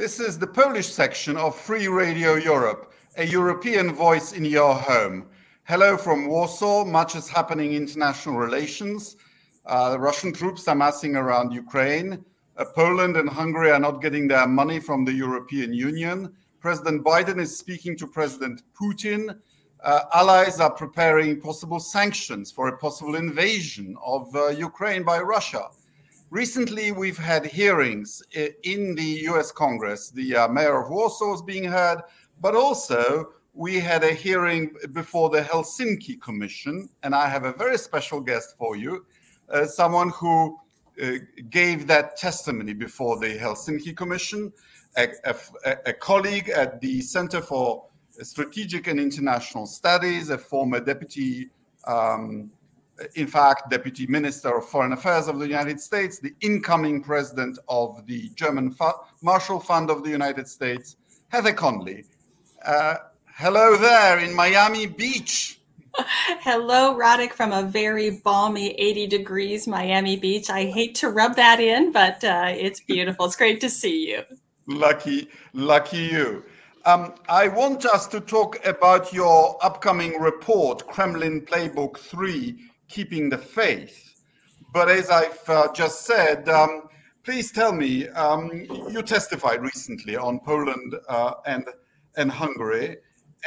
This is the Polish section of Free Radio Europe, a European voice in your home. Hello from Warsaw. Much is happening in international relations. Uh, Russian troops are massing around Ukraine. Uh, Poland and Hungary are not getting their money from the European Union. President Biden is speaking to President Putin. Uh, allies are preparing possible sanctions for a possible invasion of uh, Ukraine by Russia. Recently, we've had hearings in the US Congress. The uh, mayor of Warsaw is being heard, but also we had a hearing before the Helsinki Commission. And I have a very special guest for you, uh, someone who uh, gave that testimony before the Helsinki Commission, a, a, a colleague at the Center for Strategic and International Studies, a former deputy. Um, in fact, Deputy Minister of Foreign Affairs of the United States, the incoming president of the German Marshall Fund of the United States, Heather Conley. Uh, hello there in Miami Beach. Hello, Radek, from a very balmy 80 degrees Miami Beach. I hate to rub that in, but uh, it's beautiful. It's great to see you. Lucky, lucky you. Um, I want us to talk about your upcoming report, Kremlin Playbook 3 keeping the faith. But as I've uh, just said, um, please tell me, um, you testified recently on Poland uh, and, and Hungary,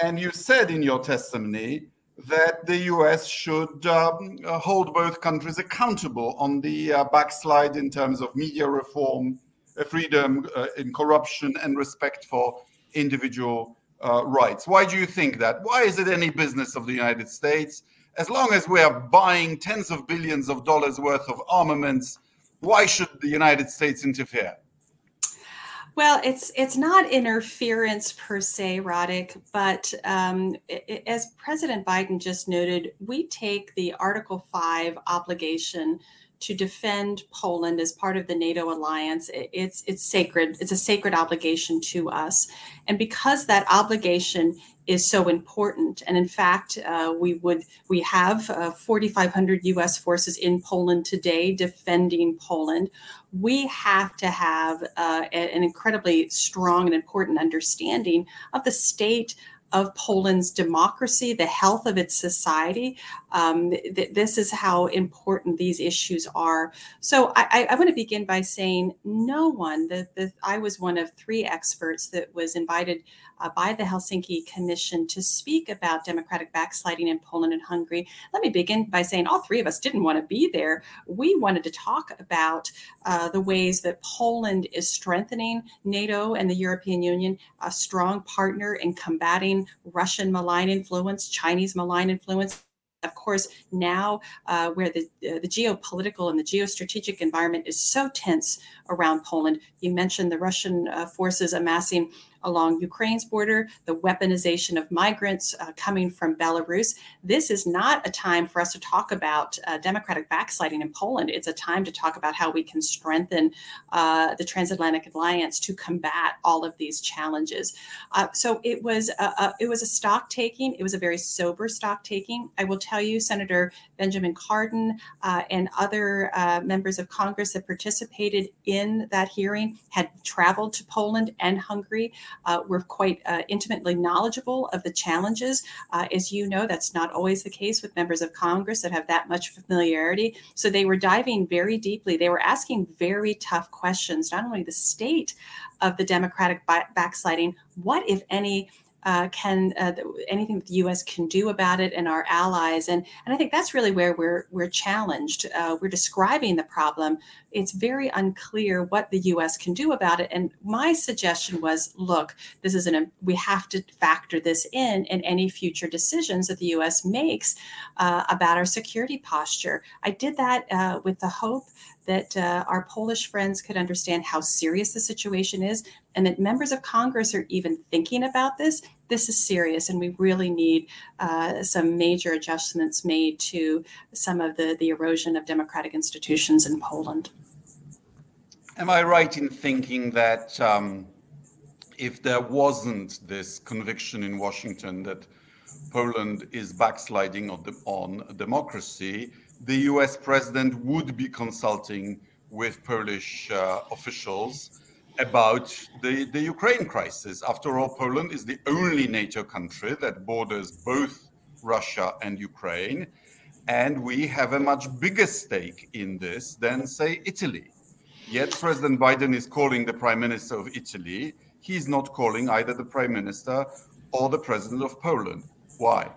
and you said in your testimony that the US should um, hold both countries accountable on the uh, backslide in terms of media reform, uh, freedom uh, in corruption, and respect for individual uh, rights. Why do you think that? Why is it any business of the United States? As long as we are buying tens of billions of dollars worth of armaments, why should the United States interfere? Well, it's it's not interference per se, Radek, but um, it, as President Biden just noted, we take the Article Five obligation to defend Poland as part of the NATO alliance. It's it's sacred. It's a sacred obligation to us, and because that obligation is so important. And in fact, uh, we would we have uh, 4,500 U.S. forces in Poland today defending Poland. We have to have uh, an incredibly strong and important understanding of the state of Poland's democracy, the health of its society. Um, th- this is how important these issues are. So I, I want to begin by saying no one, the, the, I was one of three experts that was invited uh, by the Helsinki Commission to speak about democratic backsliding in Poland and Hungary. Let me begin by saying all three of us didn't want to be there. We wanted to talk about uh, the ways that Poland is strengthening NATO and the European Union, a strong partner in combating Russian malign influence, Chinese malign influence of course, now uh, where the, uh, the geopolitical and the geostrategic environment is so tense around Poland, you mentioned the Russian uh, forces amassing along Ukraine's border, the weaponization of migrants uh, coming from Belarus. This is not a time for us to talk about uh, democratic backsliding in Poland. It's a time to talk about how we can strengthen uh, the transatlantic alliance to combat all of these challenges. Uh, so it was a, a, it was a stock taking. It was a very sober stock taking. I will tell you, Senator Benjamin Cardin uh, and other uh, members of Congress that participated in that hearing had traveled to Poland and Hungary. Uh, we're quite uh, intimately knowledgeable of the challenges. Uh, as you know, that's not always the case with members of Congress that have that much familiarity. So they were diving very deeply. They were asking very tough questions, not only the state of the Democratic backsliding, what, if any, uh, can uh, anything that the U.S. can do about it and our allies, and and I think that's really where we're we're challenged. Uh, we're describing the problem. It's very unclear what the U.S. can do about it. And my suggestion was, look, this is an we have to factor this in in any future decisions that the U.S. makes uh, about our security posture. I did that uh, with the hope that uh, our Polish friends could understand how serious the situation is and that members of Congress are even thinking about this. This is serious, and we really need uh, some major adjustments made to some of the, the erosion of democratic institutions in Poland. Am I right in thinking that um, if there wasn't this conviction in Washington that Poland is backsliding on, the, on democracy, the US president would be consulting with Polish uh, officials about the, the Ukraine crisis. After all, Poland is the only NATO country that borders both Russia and Ukraine. And we have a much bigger stake in this than, say, Italy. Yet President Biden is calling the Prime Minister of Italy. He's not calling either the Prime Minister or the President of Poland. Why?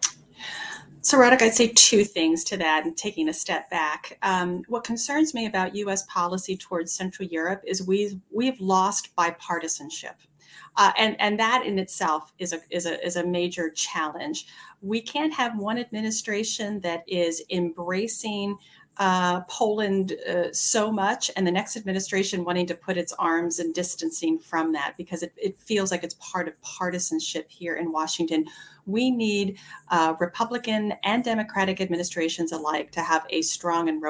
So, Radek, I'd say two things to that and taking a step back. Um, what concerns me about U.S. policy towards Central Europe is we've, we've lost bipartisanship. Uh, and, and that in itself is a, is, a, is a major challenge. We can't have one administration that is embracing uh, Poland uh, so much, and the next administration wanting to put its arms and distancing from that because it, it feels like it's part of partisanship here in Washington. We need uh, Republican and Democratic administrations alike to have a strong and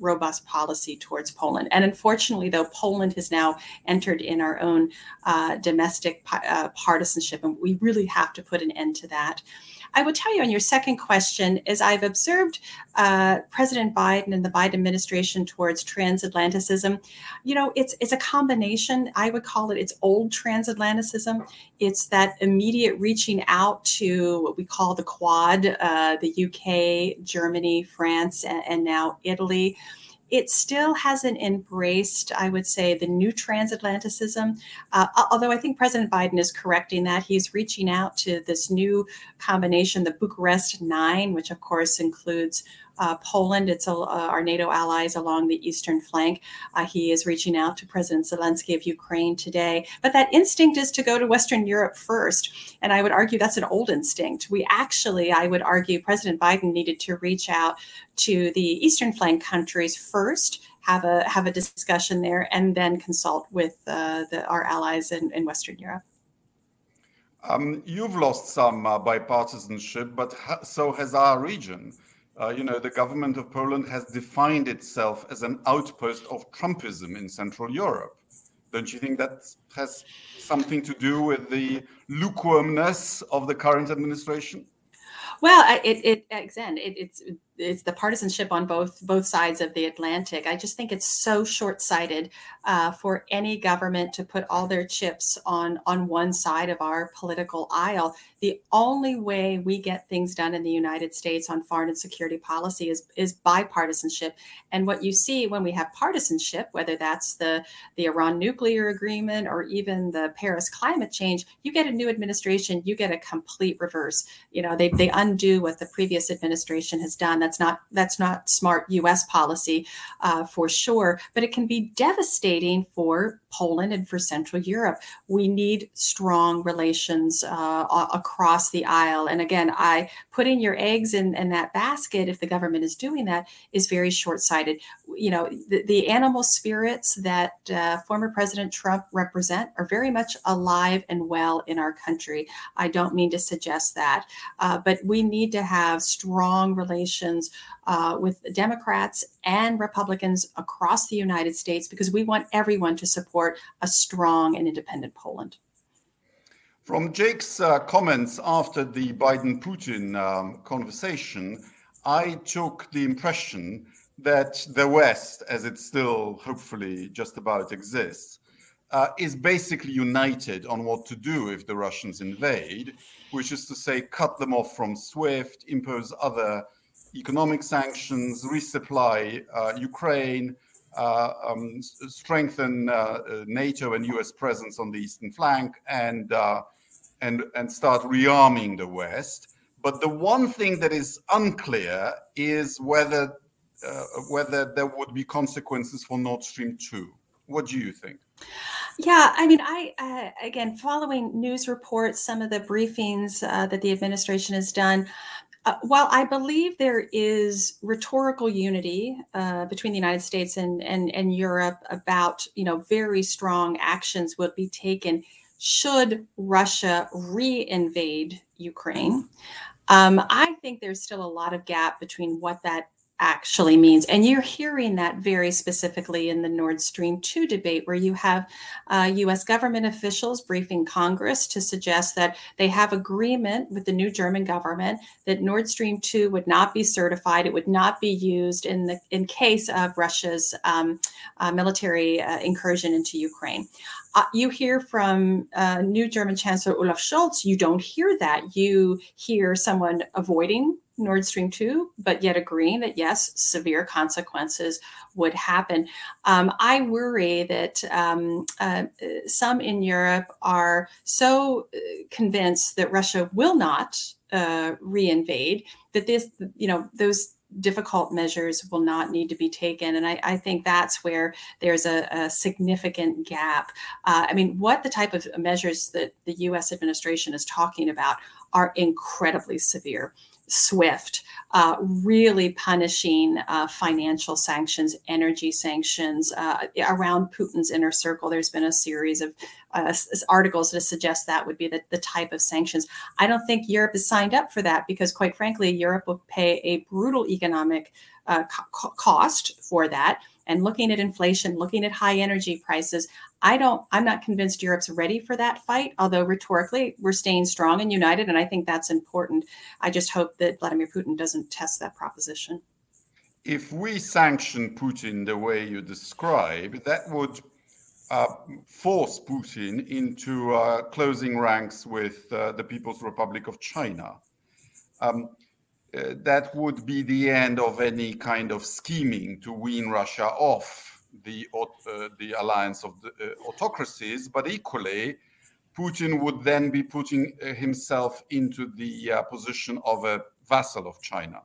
robust policy towards Poland. And unfortunately, though, Poland has now entered in our own uh, domestic uh, partisanship, and we really have to put an end to that. I will tell you on your second question is I've observed uh, President Biden and the Biden administration towards transatlanticism. You know, it's it's a combination. I would call it it's old transatlanticism. It's that immediate reaching out to what we call the Quad, uh, the UK, Germany, France, and, and now Italy it still hasn't embraced, I would say, the new transatlanticism. Uh, although I think President Biden is correcting that. He's reaching out to this new combination, the Bucharest Nine, which of course includes uh, Poland. It's uh, our NATO allies along the eastern flank. Uh, he is reaching out to President Zelensky of Ukraine today. But that instinct is to go to Western Europe first. And I would argue that's an old instinct. We actually, I would argue, President Biden needed to reach out to the eastern flank countries first. Have a have a discussion there, and then consult with uh, the, our allies in, in Western Europe. Um, you've lost some uh, bipartisanship, but ha- so has our region. Uh, you know, the government of Poland has defined itself as an outpost of Trumpism in Central Europe. Don't you think that has something to do with the lukewarmness of the current administration? Well, it, it again, it, it's it's the partisanship on both both sides of the Atlantic. I just think it's so short sighted uh, for any government to put all their chips on on one side of our political aisle. The only way we get things done in the United States on foreign and security policy is is bipartisanship. And what you see when we have partisanship, whether that's the the Iran nuclear agreement or even the Paris climate change, you get a new administration, you get a complete reverse. You know, they they undo what the previous administration has done that's not that's not smart U.S. policy uh, for sure, but it can be devastating for Poland and for Central Europe. We need strong relations uh, across the aisle. And again, I putting your eggs in, in that basket, if the government is doing that, is very short sighted. You know, the, the, animal spirits that uh, former President Trump represent are very much alive and well in our country. I don't mean to suggest that, uh, but we need to have strong relations uh, with Democrats and Republicans across the United States because we want everyone to support a strong and independent Poland. From Jake's uh, comments after the Biden Putin um, conversation, I took the impression that the West, as it still hopefully just about exists, uh, is basically united on what to do if the Russians invade, which is to say, cut them off from SWIFT, impose other economic sanctions, resupply uh, Ukraine, uh, um, strengthen uh, NATO and US presence on the eastern flank, and and and start rearming the West. But the one thing that is unclear is whether uh, whether there would be consequences for Nord Stream two. What do you think? Yeah, I mean, I uh, again following news reports, some of the briefings uh, that the administration has done. Uh, while I believe there is rhetorical unity uh, between the United States and, and, and Europe about, you know, very strong actions will be taken should Russia re-invade Ukraine. Um, I think there's still a lot of gap between what that actually means. And you're hearing that very specifically in the Nord Stream 2 debate, where you have uh, US government officials briefing Congress to suggest that they have agreement with the new German government that Nord Stream 2 would not be certified, it would not be used in the in case of Russia's um, uh, military uh, incursion into Ukraine. Uh, you hear from uh, new German Chancellor Olaf Scholz, you don't hear that. You hear someone avoiding Nord Stream 2, but yet agreeing that yes, severe consequences would happen. Um, I worry that um, uh, some in Europe are so uh, convinced that Russia will not uh, reinvade that this, you know, those difficult measures will not need to be taken. And I, I think that's where there's a, a significant gap. Uh, I mean, what the type of measures that the US administration is talking about are incredibly severe. SWIFT, uh, really punishing uh, financial sanctions, energy sanctions uh, around Putin's inner circle. There's been a series of uh, articles that suggest that would be the, the type of sanctions. I don't think Europe is signed up for that because, quite frankly, Europe will pay a brutal economic uh, co- cost for that. And looking at inflation, looking at high energy prices, I don't, I'm not convinced Europe's ready for that fight, although rhetorically we're staying strong and united. And I think that's important. I just hope that Vladimir Putin doesn't test that proposition. If we sanction Putin the way you describe, that would uh, force Putin into uh, closing ranks with uh, the People's Republic of China. Um, that would be the end of any kind of scheming to wean Russia off the uh, the alliance of the uh, autocracies, but equally, Putin would then be putting uh, himself into the uh, position of a vassal of China.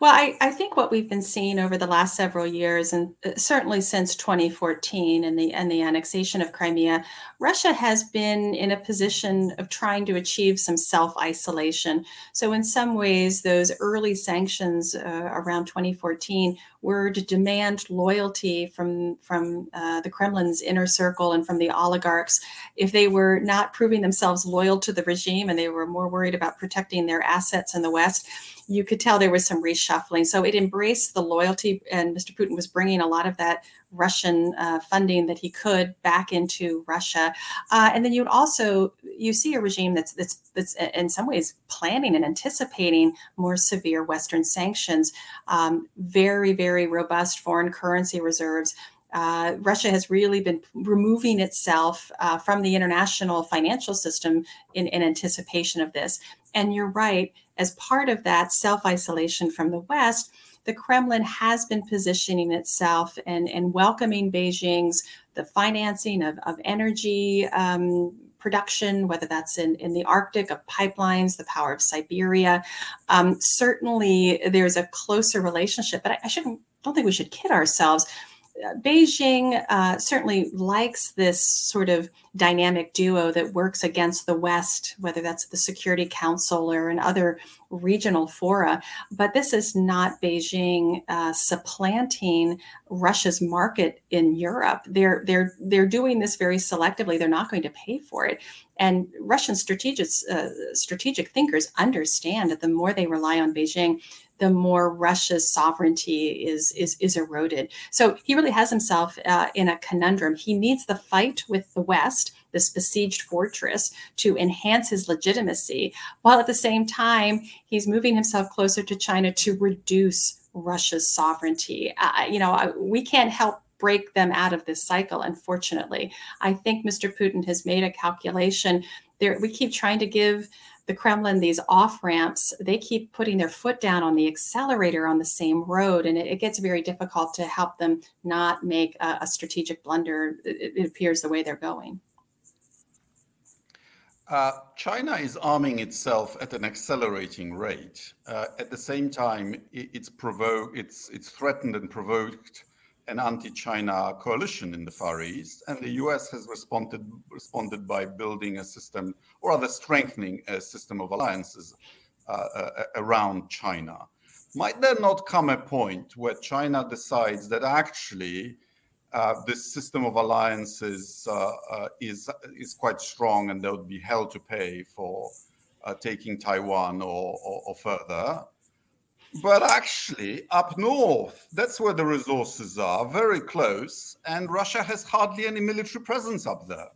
Well, I, I, think what we've been seeing over the last several years, and uh, certainly since 2014 and the and the annexation of Crimea, Russia has been in a position of trying to achieve some self-isolation. So, in some ways, those early sanctions uh, around 2014 were to demand loyalty from from uh, the Kremlin's inner circle and from the oligarchs. If they were not proving themselves loyal to the regime and they were more worried about protecting their assets in the West you could tell there was some reshuffling. So it embraced the loyalty, and Mr. Putin was bringing a lot of that Russian uh, funding that he could back into Russia. Uh, and then you also you see a regime that's that's that's in some ways planning and anticipating more severe Western sanctions, um, very very robust foreign currency reserves. Uh, Russia has really been removing itself uh, from the international financial system in, in anticipation of this. And you're right, as part of that self isolation from the West, the Kremlin has been positioning itself and, and welcoming Beijing's the financing of, of energy um, production, whether that's in, in the Arctic, of pipelines, the power of Siberia. Um, certainly, there's a closer relationship, but I, I shouldn't don't think we should kid ourselves. Beijing uh, certainly likes this sort of dynamic duo that works against the West, whether that's the Security Council or in other regional fora. But this is not Beijing uh, supplanting Russia's market in Europe. They're they're they're doing this very selectively. They're not going to pay for it. And Russian strategic uh, strategic thinkers understand that the more they rely on Beijing, the more Russia's sovereignty is is is eroded. So he really has himself uh, in a conundrum. He needs the fight with the West, this besieged fortress, to enhance his legitimacy, while at the same time he's moving himself closer to China to reduce Russia's sovereignty. Uh, you know, we can't help break them out of this cycle. Unfortunately, I think Mr. Putin has made a calculation. There, we keep trying to give the Kremlin these off ramps, they keep putting their foot down on the accelerator on the same road, and it, it gets very difficult to help them not make a, a strategic blunder. It, it, appears the way they're going. Uh, China is arming itself at an accelerating rate. Uh, at the same time, it's provoked, it's it's threatened and provoked an anti-China coalition in the Far East, and the U.S. has responded responded by building a system, or rather strengthening a system of alliances uh, uh, around China. Might there not come a point where China decides that actually uh, this system of alliances uh, uh, is is quite strong, and they would be held to pay for uh, taking Taiwan or, or, or further? But actually, up north, that's where the resources are, very close, and Russia has hardly any military presence up there.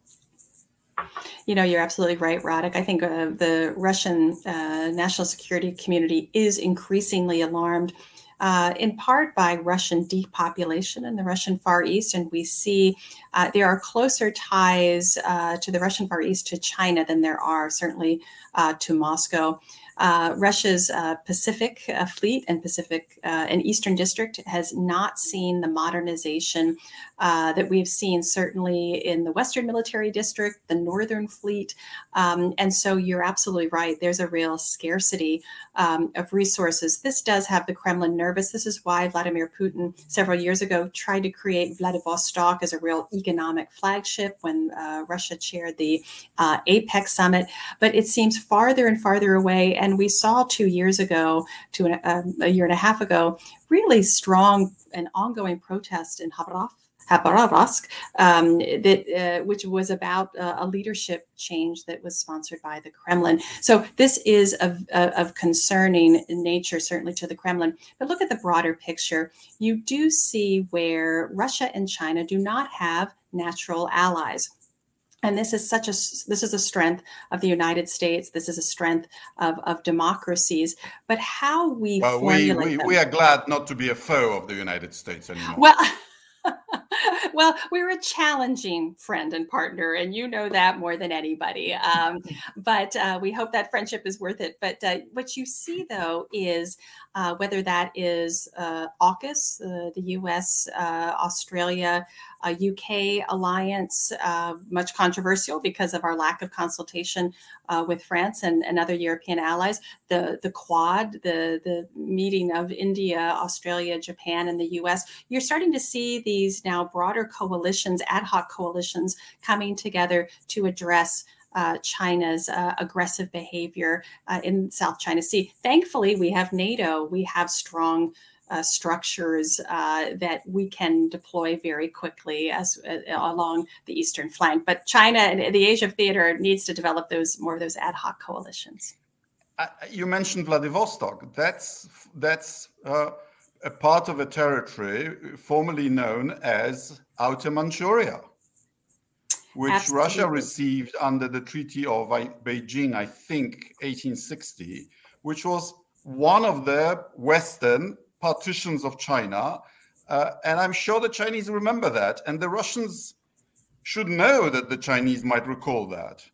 You know, you're absolutely right, Radek. I think uh, the Russian uh, national security community is increasingly alarmed uh, in part by Russian depopulation in the Russian Far East. And we see uh, there are closer ties uh, to the Russian Far East to China than there are certainly uh, to Moscow. Uh, Russia's uh, Pacific uh, Fleet and Pacific uh, and Eastern District has not seen the modernization uh, that we've seen certainly in the Western Military District, the Northern Fleet. Um, and so you're absolutely right. There's a real scarcity um, of resources. This does have the Kremlin nervous. This is why Vladimir Putin several years ago tried to create Vladivostok as a real economic flagship when uh, Russia chaired the APEC summit. But it seems farther and farther away. And and we saw two years ago, to an, um, a year and a half ago, really strong and ongoing protest in Khabarov. Um, that uh, which was about uh, a leadership change that was sponsored by the Kremlin. So this is of, uh, of concerning nature, certainly to the Kremlin. But look at the broader picture. You do see where Russia and China do not have natural allies and this is such a this is a strength of the united states this is a strength of, of democracies but how we well, we, we, we, are glad not to be a foe of the united states anymore well well, we're a challenging friend and partner, and you know that more than anybody. Um, but uh, we hope that friendship is worth it. But uh, what you see, though, is uh, whether that is uh, AUKUS, uh, the US, uh, Australia, UK alliance, much controversial because of our lack of consultation with France and, and other European allies, the, the Quad, the, the meeting of India, Australia, Japan, and the US, you're starting to see these now broader coalitions, ad hoc coalitions coming together to address uh, China's uh, aggressive behavior uh, in South China Sea. Thankfully, we have NATO. We have strong uh, structures that we can deploy very quickly as along the eastern flank. But China and the Asia theater needs to develop those more of those ad hoc coalitions. you mentioned Vladivostok. That's that's a part of a territory formerly known as Outer Manchuria which Absolutely. Russia received under the Treaty of Beijing, I think 1860, which was one of the Western partitions of China. Uh, and I'm sure the Chinese remember that. And the Russians should know that the Chinese might recall that.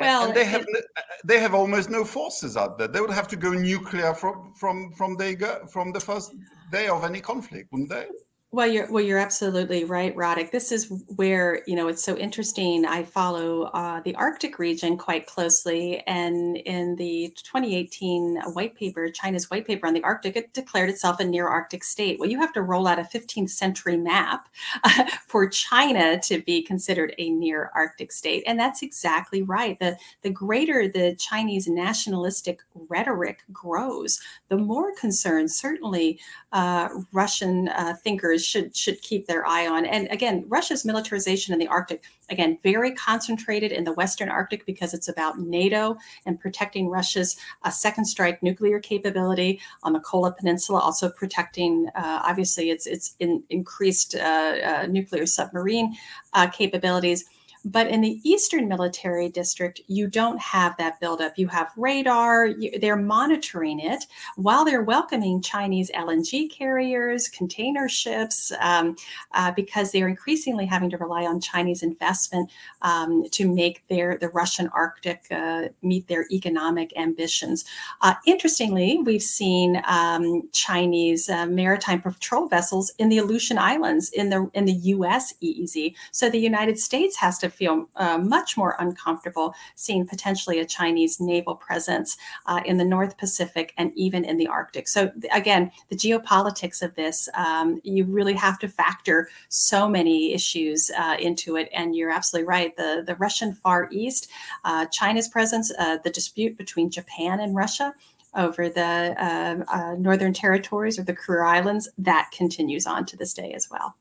Well, and they have it, they have almost no forces out there. They would have to go nuclear from from from they go, from the first day of any conflict, wouldn't they? Well, you're well, you're absolutely right, Radek. This is where you know it's so interesting. I follow uh, the Arctic region quite closely, and in the 2018 white paper, China's white paper on the Arctic, it declared itself a near Arctic state. Well, you have to roll out a 15th century map for China to be considered a near Arctic state, and that's exactly right. the The greater the Chinese nationalistic rhetoric grows, the more concerned, certainly, uh, Russian uh, thinkers should should keep their eye on. And again, Russia's militarization in the Arctic, again, very concentrated in the Western Arctic because it's about NATO and protecting Russia's uh, second strike nuclear capability on the Kola Peninsula, also protecting uh, obviously its its in, increased uh, uh, nuclear submarine uh, capabilities but in the Eastern Military District, you don't have that buildup. You have radar, you, they're monitoring it while they're welcoming Chinese LNG carriers, container ships, um, uh, because they're increasingly having to rely on Chinese investment um, to make their the Russian Arctic uh, meet their economic ambitions. Uh, interestingly, we've seen um, Chinese uh, maritime patrol vessels in the Aleutian Islands in the in the U.S. EEZ. So the United States has to feel uh, much more uncomfortable seeing potentially a Chinese naval presence uh, in the North Pacific and even in the Arctic. So, again, the geopolitics of this, um, you really have to factor so many issues uh, into it. And you're absolutely right. The, the Russian Far East, uh, China's presence, uh, the dispute between Japan and Russia over the uh, northern territories or the Kuril Islands, that continues on to this day as well.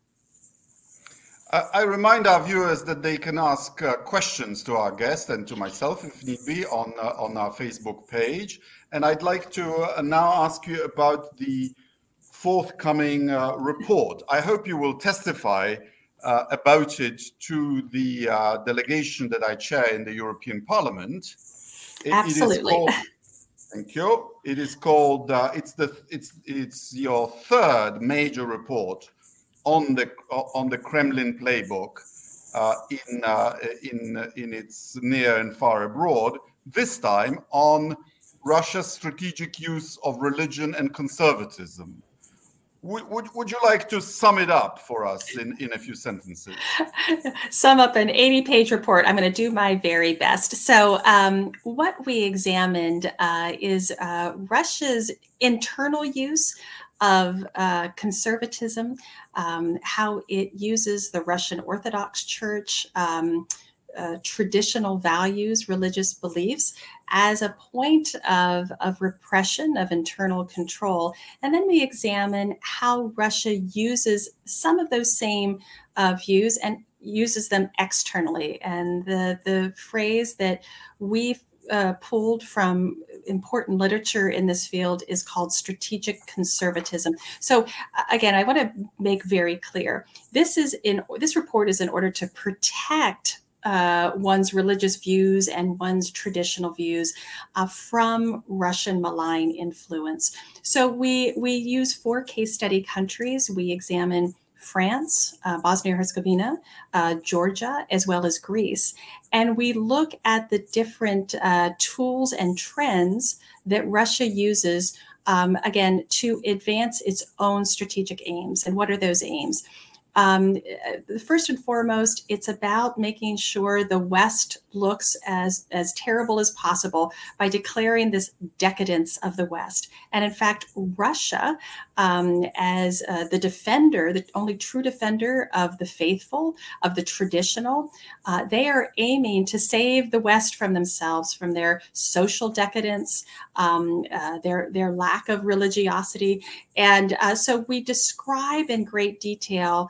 I remind our viewers that they can ask uh, questions to our guest and to myself, if need be, on uh, on our Facebook page. And I'd like to uh, now ask you about the forthcoming uh, report. I hope you will testify uh, about it to the uh, delegation that I chair in the European Parliament. It, Absolutely. It called, thank you. It is called. it's the. It's it's your third major report on the on the Kremlin playbook uh, in uh, in in its near and far abroad. This time on Russia's strategic use of religion and conservatism. Would, would, would you like to sum it up for us in, in a few sentences? sum up an 80 page report. I'm going to do my very best. So, um, what we examined uh, is uh, Russia's internal use of uh, conservatism, um, how it uses the Russian Orthodox Church. Um, uh, traditional values, religious beliefs, as a point of, of repression, of internal control. And then we examine how Russia uses some of those same uh, views and uses them externally. And the, the phrase that we've uh, pulled from important literature in this field is called strategic conservatism. So again, I want to make very clear this is in this report is in order to protect uh, one's religious views and one's traditional views uh, from Russian malign influence. So we we use four case study countries. We examine France, uh, Bosnia Herzegovina, uh, Georgia, as well as Greece. And we look at the different uh, tools and trends that Russia uses, um, again, to advance its own strategic aims. And what are those aims? Um, first and foremost, it's about making sure the West looks as, as terrible as possible by declaring this decadence of the West. And in fact, Russia, um, as uh, the defender, the only true defender of the faithful, of the traditional, uh, they are aiming to save the West from themselves, from their social decadence, um, uh, their, their lack of religiosity. And uh, so we describe in great detail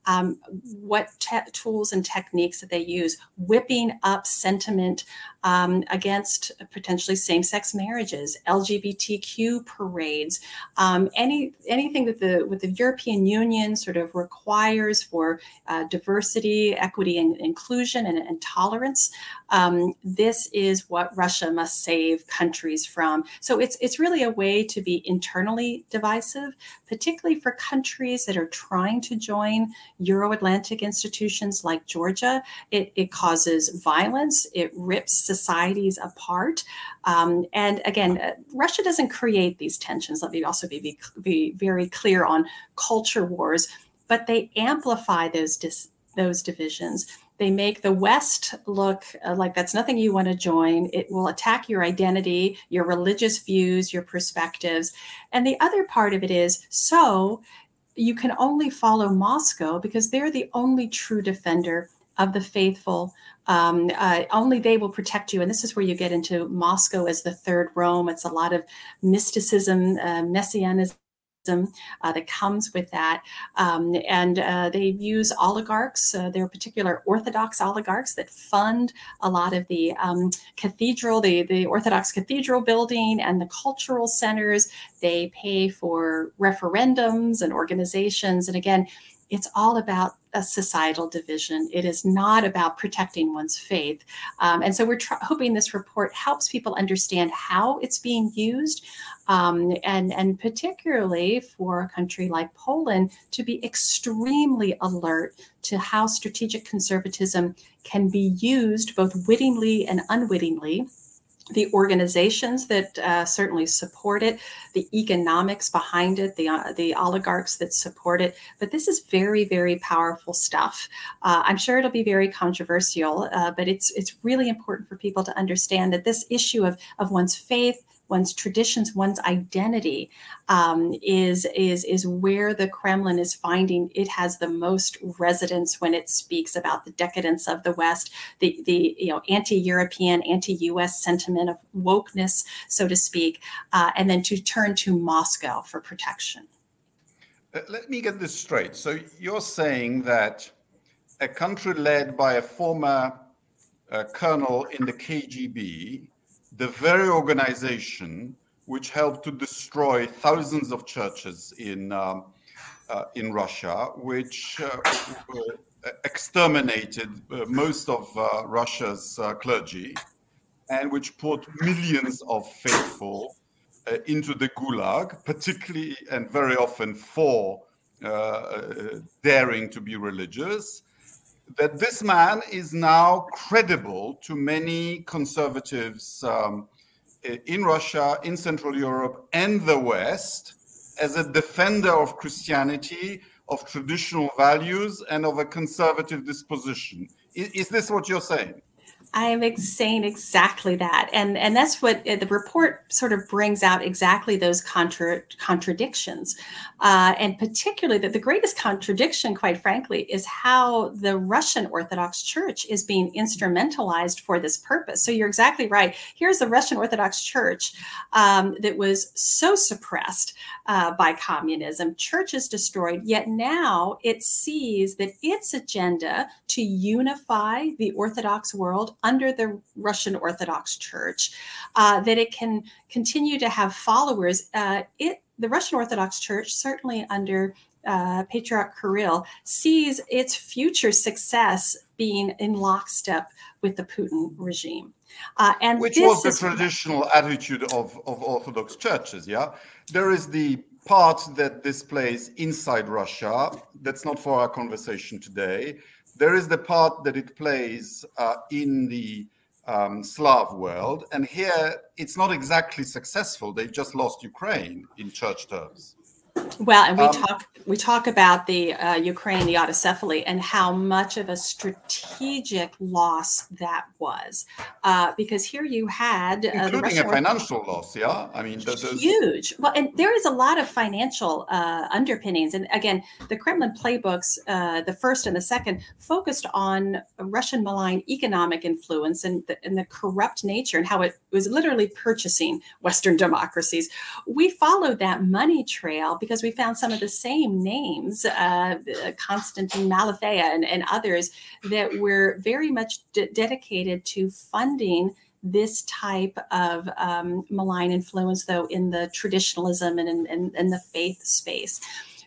um, what te- tools and techniques that they use, whipping up sentiment um, against potentially same-sex marriages, LGBTQ parades, um, any anything that the with the European Union sort of requires for uh, diversity, equity, and inclusion and, and tolerance. Um, this is what Russia must save countries from. So it's it's really a way to be internally divisive, particularly for countries that are trying to join Euro-Atlantic institutions like Georgia. It, it causes violence. It rips societies apart. Um, and again, uh, Russia doesn't create these tensions. Let me also be, be, be very clear on culture wars, but they amplify those dis, those divisions. They make the West look uh, like that's nothing you want to join. It will attack your identity, your religious views, your perspectives. And the other part of it is so you can only follow Moscow because they're the only true defender of the faithful. Um, uh, only they will protect you. And this is where you get into Moscow as the third Rome. It's a lot of mysticism, uh, messianism. Uh, that comes with that. Um, and uh, they use oligarchs. Uh, there are particular Orthodox oligarchs that fund a lot of the um, cathedral, the, the Orthodox cathedral building, and the cultural centers. They pay for referendums and organizations. And again, it's all about a societal division. It is not about protecting one's faith. Um, and so we're tr- hoping this report helps people understand how it's being used, um, and, and particularly for a country like Poland to be extremely alert to how strategic conservatism can be used both wittingly and unwittingly the organizations that uh, certainly support it, the economics behind it, the uh, the oligarchs that support it. But this is very very powerful stuff. Uh, I'm sure it'll be very controversial, uh, but it's it's really important for people to understand that this issue of of one's faith, one's traditions, one's identity um, is is is where the Kremlin is finding it has the most resonance when it speaks about the decadence of the West, the the you know anti-European, anti-U.S. sentiment of wokeness, so to speak, uh, and then to turn to Moscow for protection. Uh, let me get this straight. So you're saying that a country led by a former uh, colonel in the KGB, the very organization which helped to destroy thousands of churches in um, uh, in Russia, which uh, exterminated uh, most of uh, Russia's uh, clergy, and which put millions of faithful into the gulag, particularly and very often for daring to be religious that this man is now credible to many conservatives um, in Russia, in Central Europe, and the West as a defender of Christianity, of traditional values, and of a conservative disposition. Is, is this what you're saying? I'm saying exactly that, and and that's what uh, the report sort of brings out exactly those contra- contradictions, uh, and particularly that the greatest contradiction, quite frankly, is how the Russian Orthodox Church is being instrumentalized for this purpose. So you're exactly right. Here's the Russian Orthodox Church um, that was so suppressed uh, by communism, churches destroyed, yet now it sees that its agenda to unify the Orthodox world under the Russian Orthodox Church, uh, that it can continue to have followers. Uh, it the Russian Orthodox Church, certainly under uh, Patriarch Kirill, sees its future success being in lockstep with the Putin regime. Uh, and which was the traditional attitude of, of Orthodox churches. Yeah, there is the part that displays inside Russia. That's not for our conversation today. There is the part that it plays uh, in the um, Slav world, and here it's not exactly successful. They just lost Ukraine in church terms. Well, and we um, talk we talk about the uh, Ukraine, the autocephaly, and how much of a strategic loss that was, uh, because here you had uh, including a financial loss. Yeah, I mean, huge. Well, and there is a lot of financial uh, underpinnings, and again, the Kremlin playbooks, uh, the first and the second, focused on Russian malign economic influence and the, and the corrupt nature, and how it was literally purchasing Western democracies. We followed that money trail because we found some of the same names, uh, Konstantin Malofeyev and, and, others, that were very much dedicated to funding this type of um, malign influence, though, in the traditionalism and in, in, in the faith space.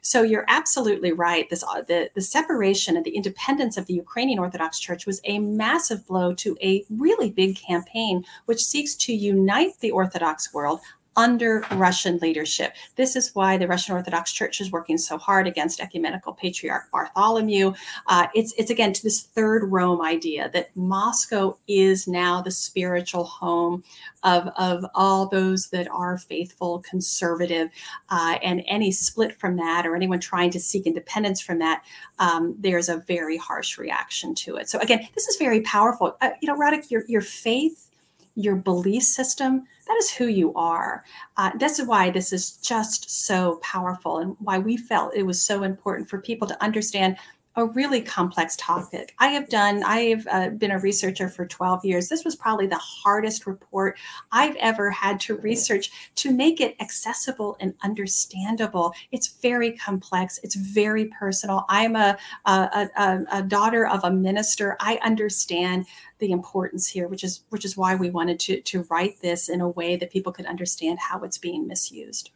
So you're absolutely right. This uh, the the separation and the independence of the Ukrainian Orthodox Church was a massive blow to a really big campaign which seeks to unite the Orthodox world under Russian leadership. This is why the Russian Orthodox Church is working so hard against ecumenical patriarch Bartholomew. Uh, it's it's again to this third Rome idea that Moscow is now the spiritual home of of all those that are faithful, conservative, uh, and any split from that or anyone trying to seek independence from that, um, there's a very harsh reaction to it. So again, this is very powerful. Uh, you know, Radek, your your faith your belief system that is who you are. Uh, this is why this is just so powerful and why we felt it was so important for people to understand a really complex topic. I have done, I have uh, been a researcher for 12 years. This was probably the hardest report I've ever had to research to make it accessible and understandable. It's very complex, it's very personal. I'm a, a, a, a daughter of a minister. I understand the importance here, which is which is why we wanted to, to write this in a way that people could understand how it's being misused.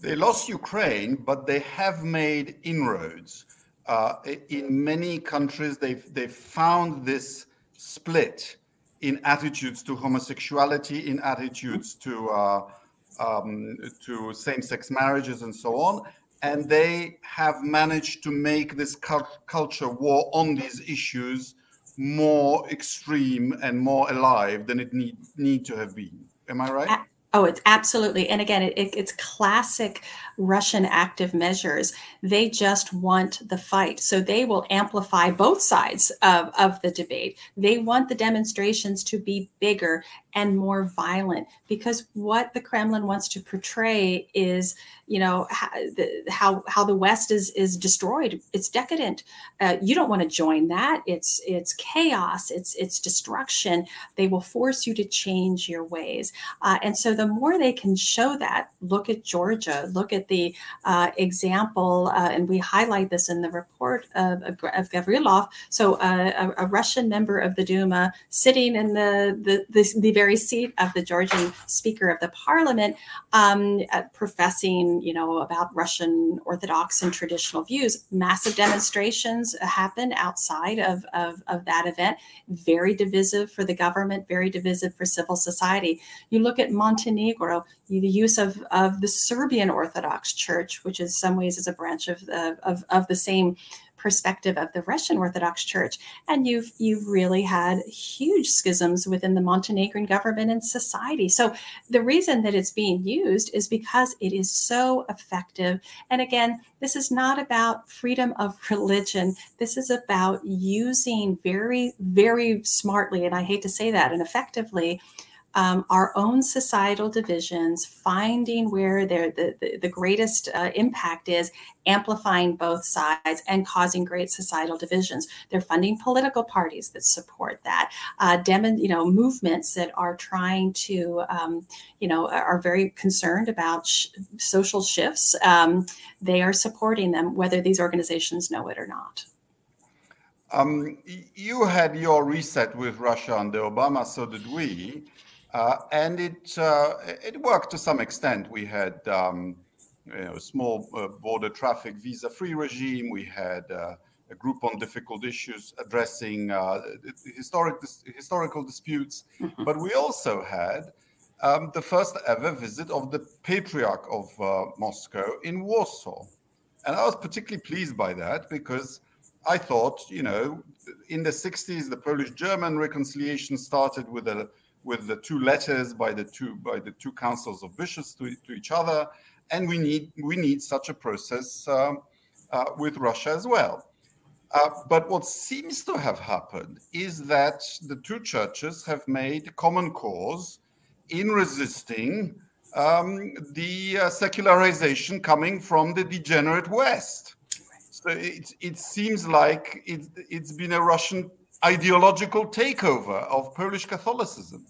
They lost Ukraine, but they have made inroads uh, in many countries, they've, they've found this split in attitudes to homosexuality, in attitudes to, uh, um, to same sex marriages, and so on. And they have managed to make this culture war on these issues more extreme and more alive than it need, need to have been. Am I right? Oh, it's absolutely. And again, it, it, it's classic Russian active measures. They just want the fight. So they will amplify both sides of, of the debate. They want the demonstrations to be bigger and more violent because what the Kremlin wants to portray is you know how the, how, how the West is is destroyed. It's decadent. Uh, you don't want to join that. It's it's chaos. It's it's destruction. They will force you to change your ways. Uh, and so the more they can show that, look at Georgia. Look at the uh, example, uh, and we highlight this in the report of, of, Gavrilov. So uh, a, a, Russian member of the Duma sitting in the the, the, the very seat of the Georgian Speaker of the Parliament, um, uh, you know, about Russian Orthodox and traditional views. Massive demonstrations happen outside of, of, of that event. Very divisive for the government, very divisive for civil society. You look at Montenegro, the use of, of the Serbian Orthodox Church, which in some ways is a branch of, of, of the same perspective of the Russian Orthodox Church, and you've you've really had huge schisms within the Montenegrin government and society. So the reason that it's being used is because it is so effective. And again, this is not about freedom of religion. This is about using very very smartly, and I hate to say that, and effectively um, our own societal divisions, finding where the, the, the greatest uh, impact is, amplifying both sides and causing great societal divisions. They're funding political parties that support that, uh, dem- you know, movements that are trying to, um, you know, are very concerned about sh- social shifts. Um, they are supporting them, whether these organizations know it or not. Um, you had your reset with Russia under Obama, so did we. Uh, and it uh, it worked to some extent. We had um, you know, a small uh, border traffic visa-free regime. We had uh, a group on difficult issues addressing uh, historic historical disputes. Mm-hmm. But we also had um, the first ever visit of the Patriarch of uh, Moscow in Warsaw, and I was particularly pleased by that because. I thought, you know, in the 60s, the Polish German reconciliation started with a with the two letters by the two by the two councils of bishops to, to each other, and we need we need such a process um, uh, with Russia as well. Uh, but what seems to have happened is that the two churches have made common cause in resisting um, the uh, secularization coming from the degenerate West. So it, it seems like it, it's been a Russian ideological takeover of Polish Catholicism.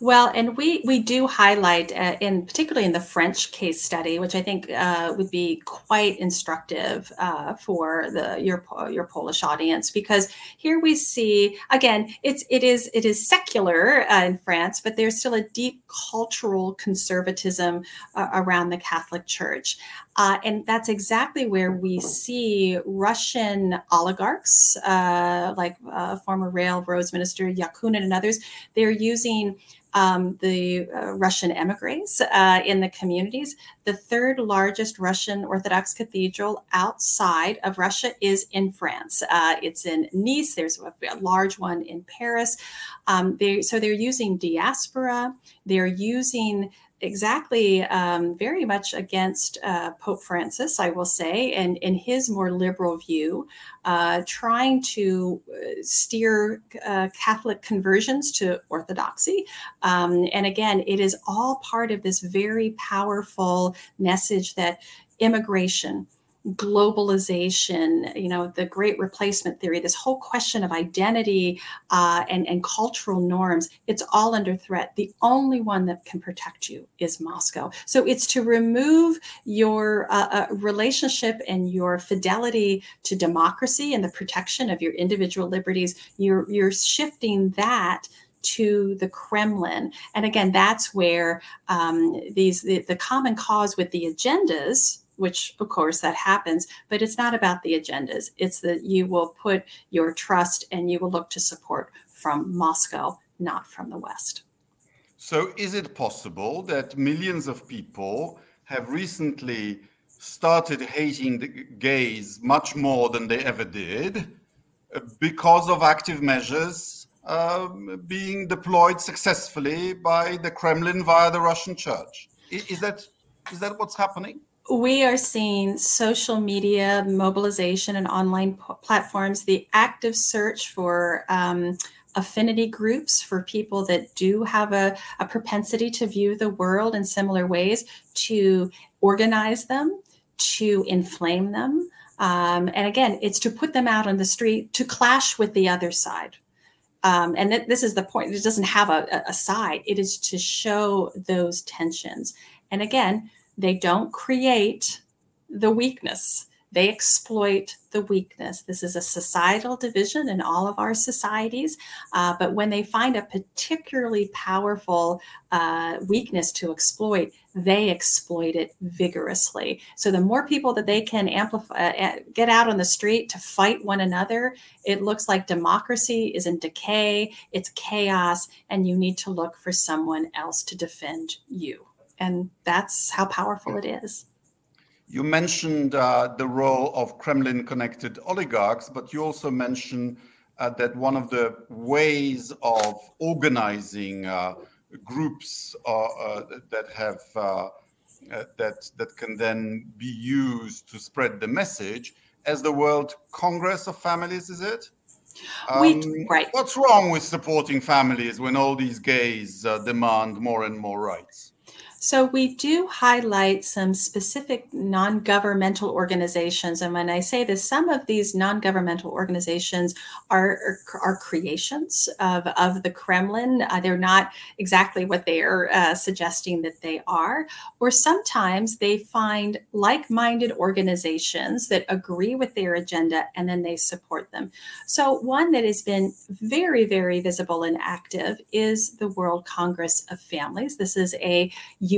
Well, and we we do highlight, uh, in particularly in the French case study, which I think uh, would be quite instructive uh, for the your your Polish audience, because here we see again, it's it is it is secular uh, in France, but there's still a deep cultural conservatism uh, around the Catholic Church. Uh, and that's exactly where we see Russian oligarchs, uh, like uh, former railroads minister Yakunin and others, they're using um, the uh, Russian emigres uh, in the communities. The third largest Russian Orthodox cathedral outside of Russia is in France. Uh, it's in Nice. There's a, a large one in Paris. Um, they, so they're using diaspora. They're using exactly um, very much against uh, Pope Francis, I will say, and in his more liberal view, uh, trying to uh, steer uh, Catholic conversions to Orthodoxy. Um, and again, it is all part of this very powerful message that immigration, globalization, you know, the great replacement theory, this whole question of identity uh, and, and cultural norms, it's all under threat. The only one that can protect you is Moscow. So it's to remove your uh, uh, relationship and your fidelity to democracy and the protection of your individual liberties. You're, you're shifting that to the Kremlin. And again, that's where um, these the, the common cause with the agendas which of course that happens, but it's not about the agendas. It's that you will put your trust and you will look to support from Moscow, not from the West. So, is it possible that millions of people have recently started hating the gays much more than they ever did uh, because of active measures um, being deployed successfully by the Kremlin via the Russian church? Is that is that what's happening? We are seeing social media mobilization and online p- platforms, the active search for um, affinity groups for people that do have a, a propensity to view the world in similar ways to organize them, to inflame them. Um, and again, it's to put them out on the street to clash with the other side. Um, and th- this is the point. It doesn't have a, a side. It is to show those tensions. And again, they don't create the weakness they exploit the weakness. This is a societal division in all of our societies. Uh, but when they find a particularly powerful uh, weakness to exploit, they exploit it vigorously. So the more people that they can amplify, uh, get out on the street to fight one another, it looks like democracy is in decay, it's chaos, and you need to look for someone else to defend you. And that's how powerful it is. You mentioned uh, the role of Kremlin connected oligarchs, but you also mentioned uh, that one of the ways of organizing uh, groups uh, uh, that have uh, that that can then be used to spread the message as the World Congress of Families, is it? Um, we, right. What's wrong with supporting families when all these gays demand more and more rights? So we do highlight some specific non-governmental organizations, and when I say this, some of these non-governmental organizations are are, creations of, of the Kremlin. Uh, they're not exactly what they are uh, suggesting that they are, or sometimes they find like-minded organizations that agree with their agenda and then they support them. So one that has been very very visible and active is the World Congress of Families. This is a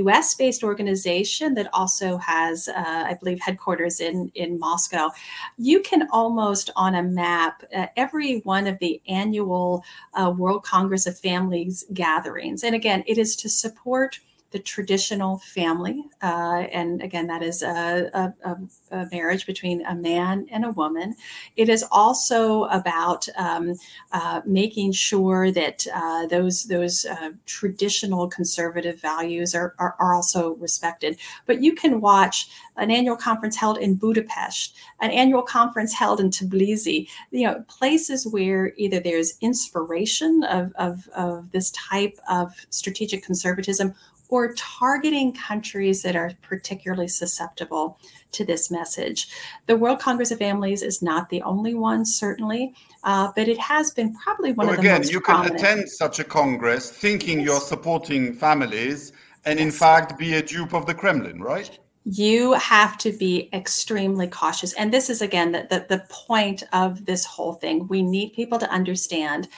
US based organization that also has, uh, I believe, headquarters in, in Moscow. You can almost on a map uh, every one of the annual uh, World Congress of Families gatherings. And again, it is to support the traditional family. Uh, and again, that is a, a, a, marriage between a man and a woman. It is also about um, uh, making sure that uh, those, those uh, traditional conservative values are, are, are, also respected. But you can watch an annual conference held in Budapest, an annual conference held in Tbilisi, you know, places where either there's inspiration of, of, of this type of strategic conservatism or targeting countries that are particularly susceptible to this message. The World Congress of Families is not the only one, certainly, uh, but it has been probably one so of the most. again, you prominent. can attend such a congress thinking yes. you're supporting families and yes. in fact be a dupe of the Kremlin, right? you have to be extremely cautious and this is again the, the, the, point of this whole thing we need people to understand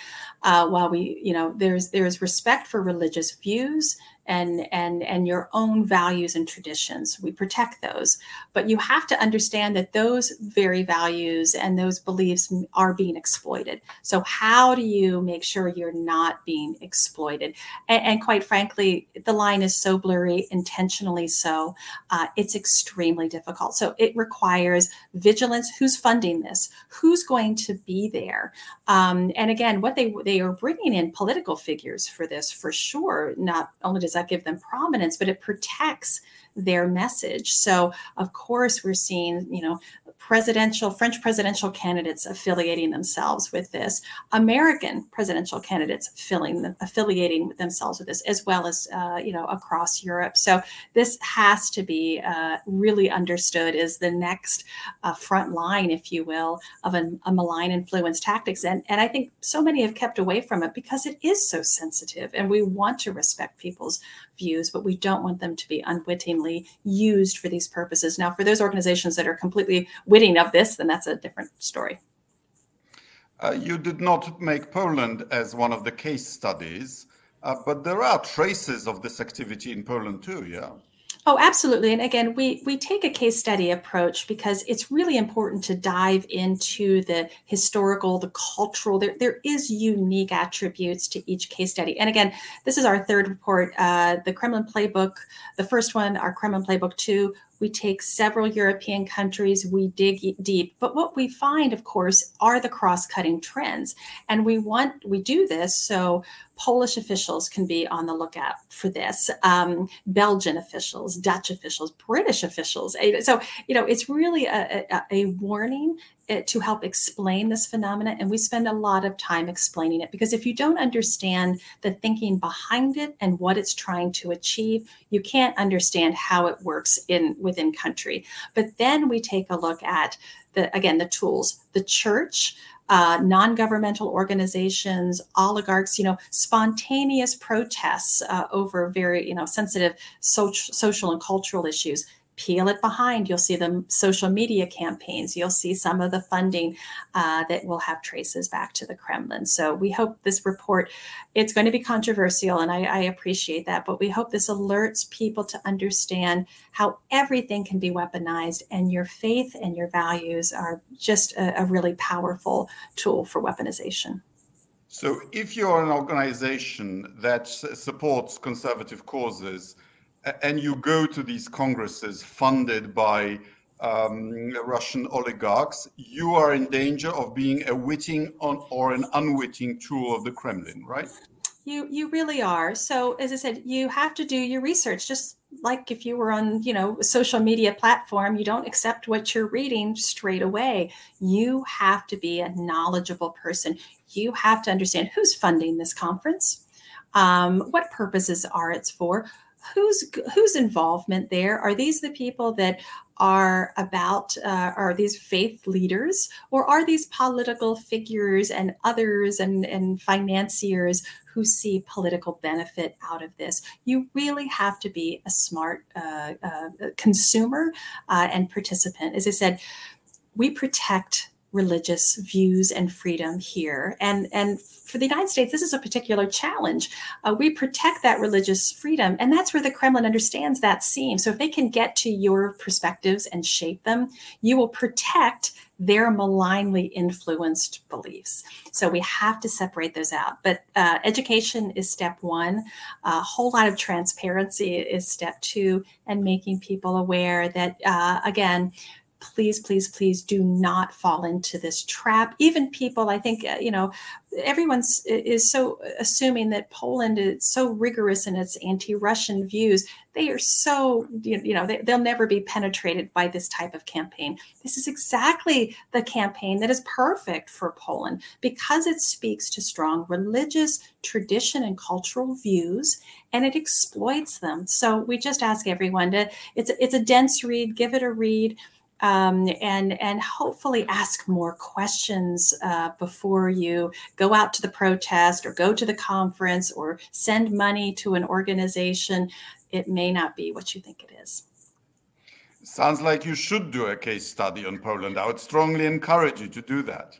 uh, while we you know there's there's respect for religious views and and and your own values and traditions. We protect those. But you have to understand that those very values and those beliefs are being exploited. So how do you make sure you're not being exploited? And, and quite frankly the line is so blurry intentionally so uh, it's extremely difficult. So it requires vigilance. Who's funding this? Who's going to be there um, and again what they they are bringing in political figures for this for sure not only does that give them prominence, but it protects their message. So, of course, we're seeing, you know, presidential French presidential candidates affiliating themselves with this, American presidential candidates filling affiliating themselves with this, as well as uh, you know across Europe. So this has to be uh, really understood as the next uh, front line, if you will, of a, a malign influence tactics. And and I think so many have kept away from it because it is so sensitive, and we want to respect people's views, but we don't want them to be unwittingly used for these purposes. Now, for those organizations that are completely witting of this, then that's a different story. Uh, you did not make Poland as one of the case studies, uh, but there are traces of this activity in Poland too, yeah? Oh, absolutely. And again, we we take a case study approach because it's really important to dive into the historical, the cultural. There, there is unique attributes to each case study. And again, this is our third report, uh, the Kremlin Playbook. The first one, our Kremlin Playbook two. We take several European countries, we dig deep. But what we find, of course, are the cross cutting trends. And we want, we do this so Polish officials can be on the lookout for this, um, Belgian officials, Dutch officials, British officials. So, you know, it's really a, a, a warning it, to help explain this phenomena and we spend a lot of time explaining it. Because if you don't understand the thinking behind it and what it's trying to achieve you can't understand how it works in within country. But then we take a look at the again the tools the church uh, non-governmental organizations, oligarchs, you know, spontaneous protests uh, over very, you know, sensitive social, social and cultural issues peel it behind, you'll see the social media campaigns. You'll see some of the funding uh, that will have traces back to the Kremlin. So we hope this report, it's going to be controversial, and I, I appreciate that, but we hope this alerts people to understand how everything can be weaponized, and your faith and your values are just a, a really powerful tool for weaponization. So if you're an organization that supports conservative causes, and you go to these congresses funded by um, Russian oligarchs, you are in danger of being a witting on, or an unwitting tool of the Kremlin, right? You you really are. So as I said, you have to do your research. Just like if you were on, you know, a social media platform, you don't accept what you're reading straight away. You have to be a knowledgeable person. You have to understand who's funding this conference, um, what purposes are it's for, whose whose involvement there? Are these the people that are about uh, are these faith leaders or are these political figures and others and, and financiers who see political benefit out of this? You really have to be a smart uh, uh, consumer uh, and participant. As i said we protect religious views and freedom here. And, and for the United States, this is a particular challenge. Uh, we protect that religious freedom, and that's where the Kremlin understands that seam. So if they can get to your perspectives and shape them, you will protect their malignly influenced beliefs. So we have to separate those out. But uh, education is step one. A whole lot of transparency is step two, and making people aware that, uh, again, please, please, please do not fall into this trap. Even people, I think, uh, you know, everyone's is so assuming that Poland is so rigorous in its anti-Russian views. They are so, you know, they, they'll never be penetrated by this type of campaign. This is exactly the campaign that is perfect for Poland because it speaks to strong religious tradition and cultural views and it exploits them. So we just ask everyone to, it's, it's a dense read, give it a read um, and and hopefully ask more questions uh, before you go out to the protest or go to the conference or send money to an organization. It may not be what you think it is. Sounds like you should do a case study on Poland. I would strongly encourage you to do that.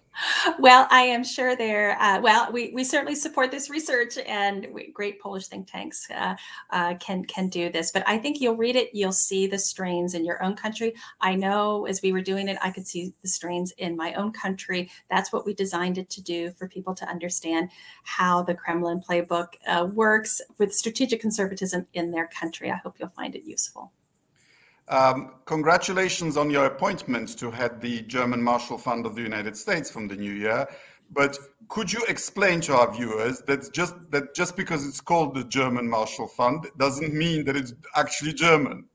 Well, I am sure there. Uh, well, we, we certainly support this research, and we, great Polish think tanks uh, uh, can can do this. But I think you'll read it, you'll see the strains in your own country. I know as we were doing it, I could see the strains in my own country. That's what we designed it to do for people to understand how the Kremlin playbook uh, works with strategic conservatism in their country. I hope you'll find it useful. Um, congratulations on your appointment to head the German Marshall Fund of the United States from the new year. But could you explain to our viewers that just that just because it's called the German Marshall Fund doesn't mean that it's actually German?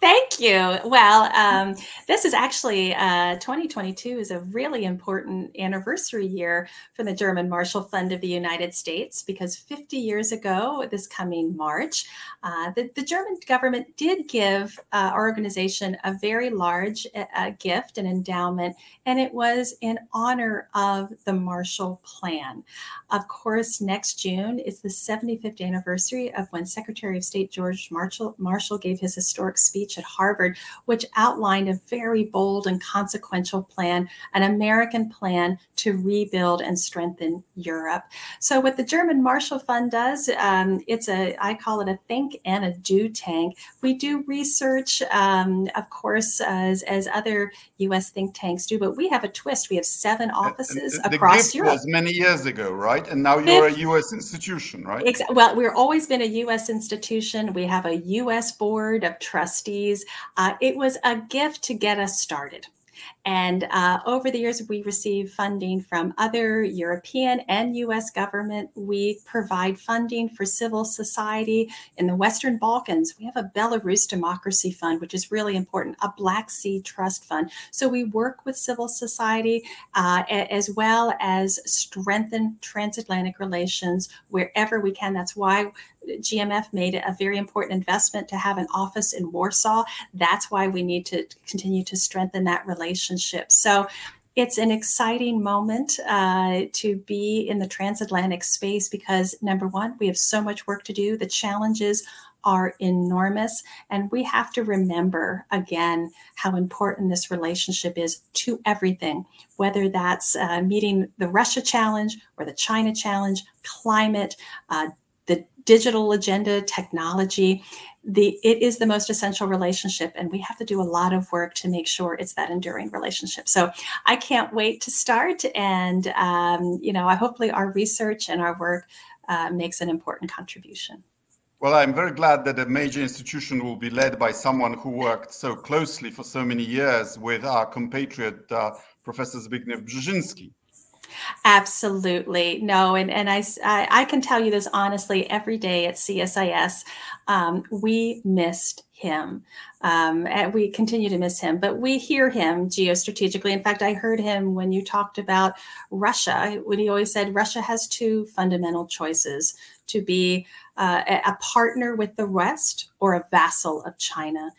Thank you. Well, um, this is actually uh, 2022 is a really important anniversary year for the German Marshall Fund of the United States because 50 years ago, this coming March, uh, the, the, German government did give uh, our organization a very large uh, gift and endowment, and it was in honor of the Marshall Plan. Of course, next June is the 75th anniversary of when Secretary of State George Marshall, Marshall gave his historic speech at Harvard, which outlined a very bold and consequential plan, an American plan to rebuild and strengthen Europe. So, what the German Marshall Fund does, um, it's a, I call it a think and a do tank. We do research, um, of course, as, as other US think tanks do, but we have a twist. We have seven offices the across gift Europe. was many years ago, right? And now you're a US institution, right? Well, we've always been a US institution. We have a US board of trustees. Uh, it was a gift to get us started. And uh, over the years, we receive funding from other European and US government. We provide funding for civil society in the Western Balkans. We have a Belarus Democracy Fund, which is really important, a Black Sea Trust Fund. So we work with civil society uh, as well as strengthen transatlantic relations wherever we can. That's why GMF made a very important investment to have an office in Warsaw. That's why we need to continue to strengthen that relationship. So it's an exciting moment uh, to be in the transatlantic space because number one, we have so much work to do. The challenges are enormous. And we have to remember again how important this relationship is to everything, whether that's uh, meeting the Russia challenge or the China challenge, climate, uh, the digital agenda, technology. The, it is the most essential relationship, and we have to do a lot of work to make sure it's that enduring relationship. So I can't wait to start, and um, you know, I hopefully our research and our work uh, makes an important contribution. Well, I'm very glad that a major institution will be led by someone who worked so closely for so many years with our compatriot, uh, Professor Zbigniew Brzezinski. Absolutely. No, and, and I, I, can tell you this honestly every day at CSIS, um, we missed him. Um, and we continue to miss him, but we hear him geostrategically. In fact, I heard him when you talked about Russia, when he always said Russia has two fundamental choices to be uh, a partner with the West or a vassal of China.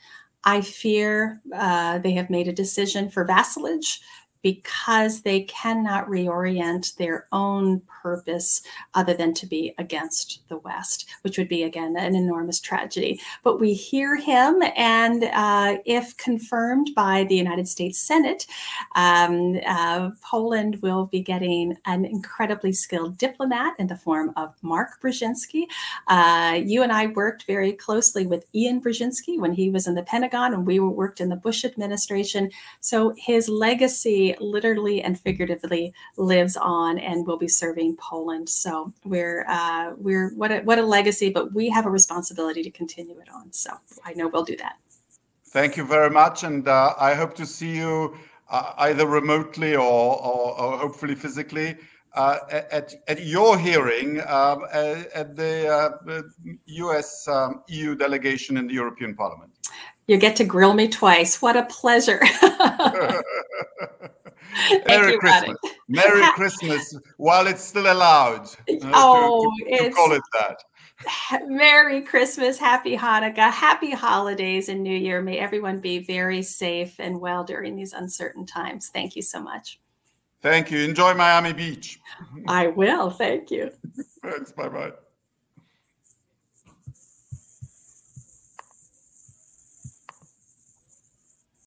I fear uh, they have made a decision for vassalage because they cannot reorient their own purpose other than to be against the West, which would be, again, an enormous tragedy. But we hear him, and uh, if confirmed by the United States Senate, um, uh, Poland will be getting an incredibly skilled diplomat in the form of Mark Brzezinski. Uh, you and I worked very closely with Ian Brzezinski when he was in the Pentagon, and we worked in the Bush administration. So his legacy literally and figuratively lives on and will be serving Poland. So we're uh, we're what a, what a legacy, but we have a responsibility to continue it on. So I know we'll do that. Thank you very much, and uh, I hope to see you uh, either remotely or, or, or hopefully physically. Uh, at, at your hearing um, at the US uh, um, EU delegation in the European Parliament. You get to grill me twice. What a pleasure. Merry Christmas. Merry Christmas while it's still allowed. Oh, to, to, to call it that. Merry Christmas, Happy Hanukkah, Happy Holidays, and New Year. May everyone be very safe and well during these uncertain times. Thank you so much. Thank you. Enjoy Miami Beach. I will. Thank you. Thanks. Bye bye.